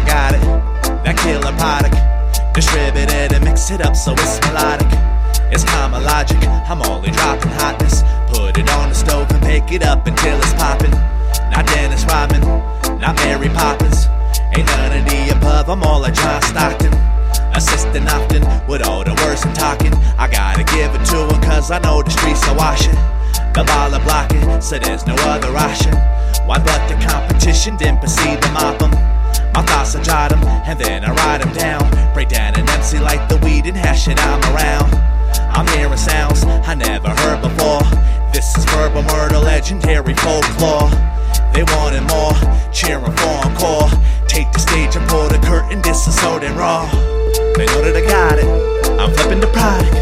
I got it. That killer product. Distribute it and mix it up so it's melodic. It's homologic. logic. I'm only dropping hotness. Put it on the stove and pick it up until it's popping. Not Dennis Rodman, not Mary Poppins. Ain't none of the above. I'm all like John Stockton. Assisting often with all the words I'm talking. I gotta give it to her, cause I know the streets are washing. The ball are blocking, so there's no other option. Why but the competition didn't proceed the mop them? My thoughts I jot 'em, and then I write 'em down. Break down an MC like the weed and hash it I'm around. I'm hearing sounds I never heard before. This is verbal murder, legendary folklore. They wanted more, cheering for encore. Take the stage and pull the curtain, this is so damn raw. They know that I got it, I'm flipping the product.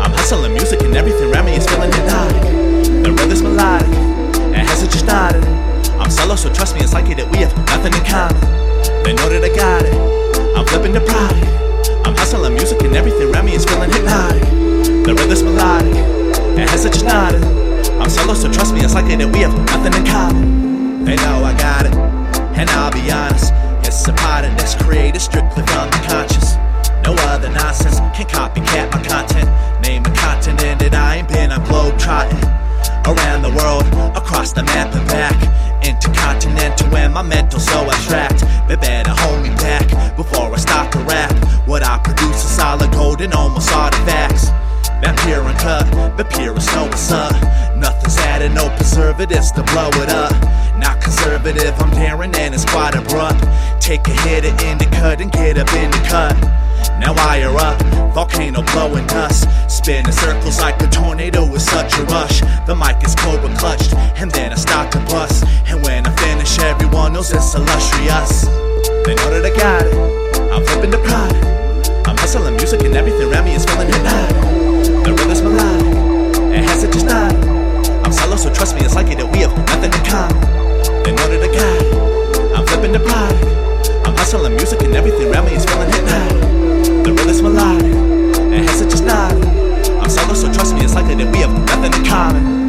I'm hustling music and everything around me is feeling hypnotic. The rhythm's melodic, and has it just nodded. I'm solo, so trust me, it's likely that we have nothing in common. They know that I got it, I'm flipping the product. I'm hustling music and everything around me is feeling hypnotic. The rhythm's melodic, and has it just nodded. I'm solo, so trust me, it's likely that we have nothing in common. They know I got it, and I'll be honest. It's a product that's created strictly from the conscious. No other nonsense can copycat my content. Name a continent that I ain't been, I'm globe trotting. Around the world, across the map and back. Intercontinental and my mental so abstract. They better hold me back before I start to rap. What I produce is solid gold and almost artifacts. That pure and cut, the purest know what's up. Nothing's added, no preservatives to blow it up. Not conservative, I'm daring and it's quite abrupt. Take a hit at in the cut and get up in the cut. Now I are up, volcano blowing dust. Spinning circles like a tornado with such a rush. The mic is cobra clutched, and then I start illustrious. They know that I got it, I'm flipping the product. I'm hustling music and everything around me is feeling hypnotic. The rhythm's melodic, and has it just nodded. I'm solo, so trust me, it's likely that we have nothing in common. They know that I got it, I'm flipping the product. I'm hustling music and everything around me is feeling hypnotic. The rhythm's melodic, and has it just nodded. I'm solo, so trust me, it's likely that we have nothing in common.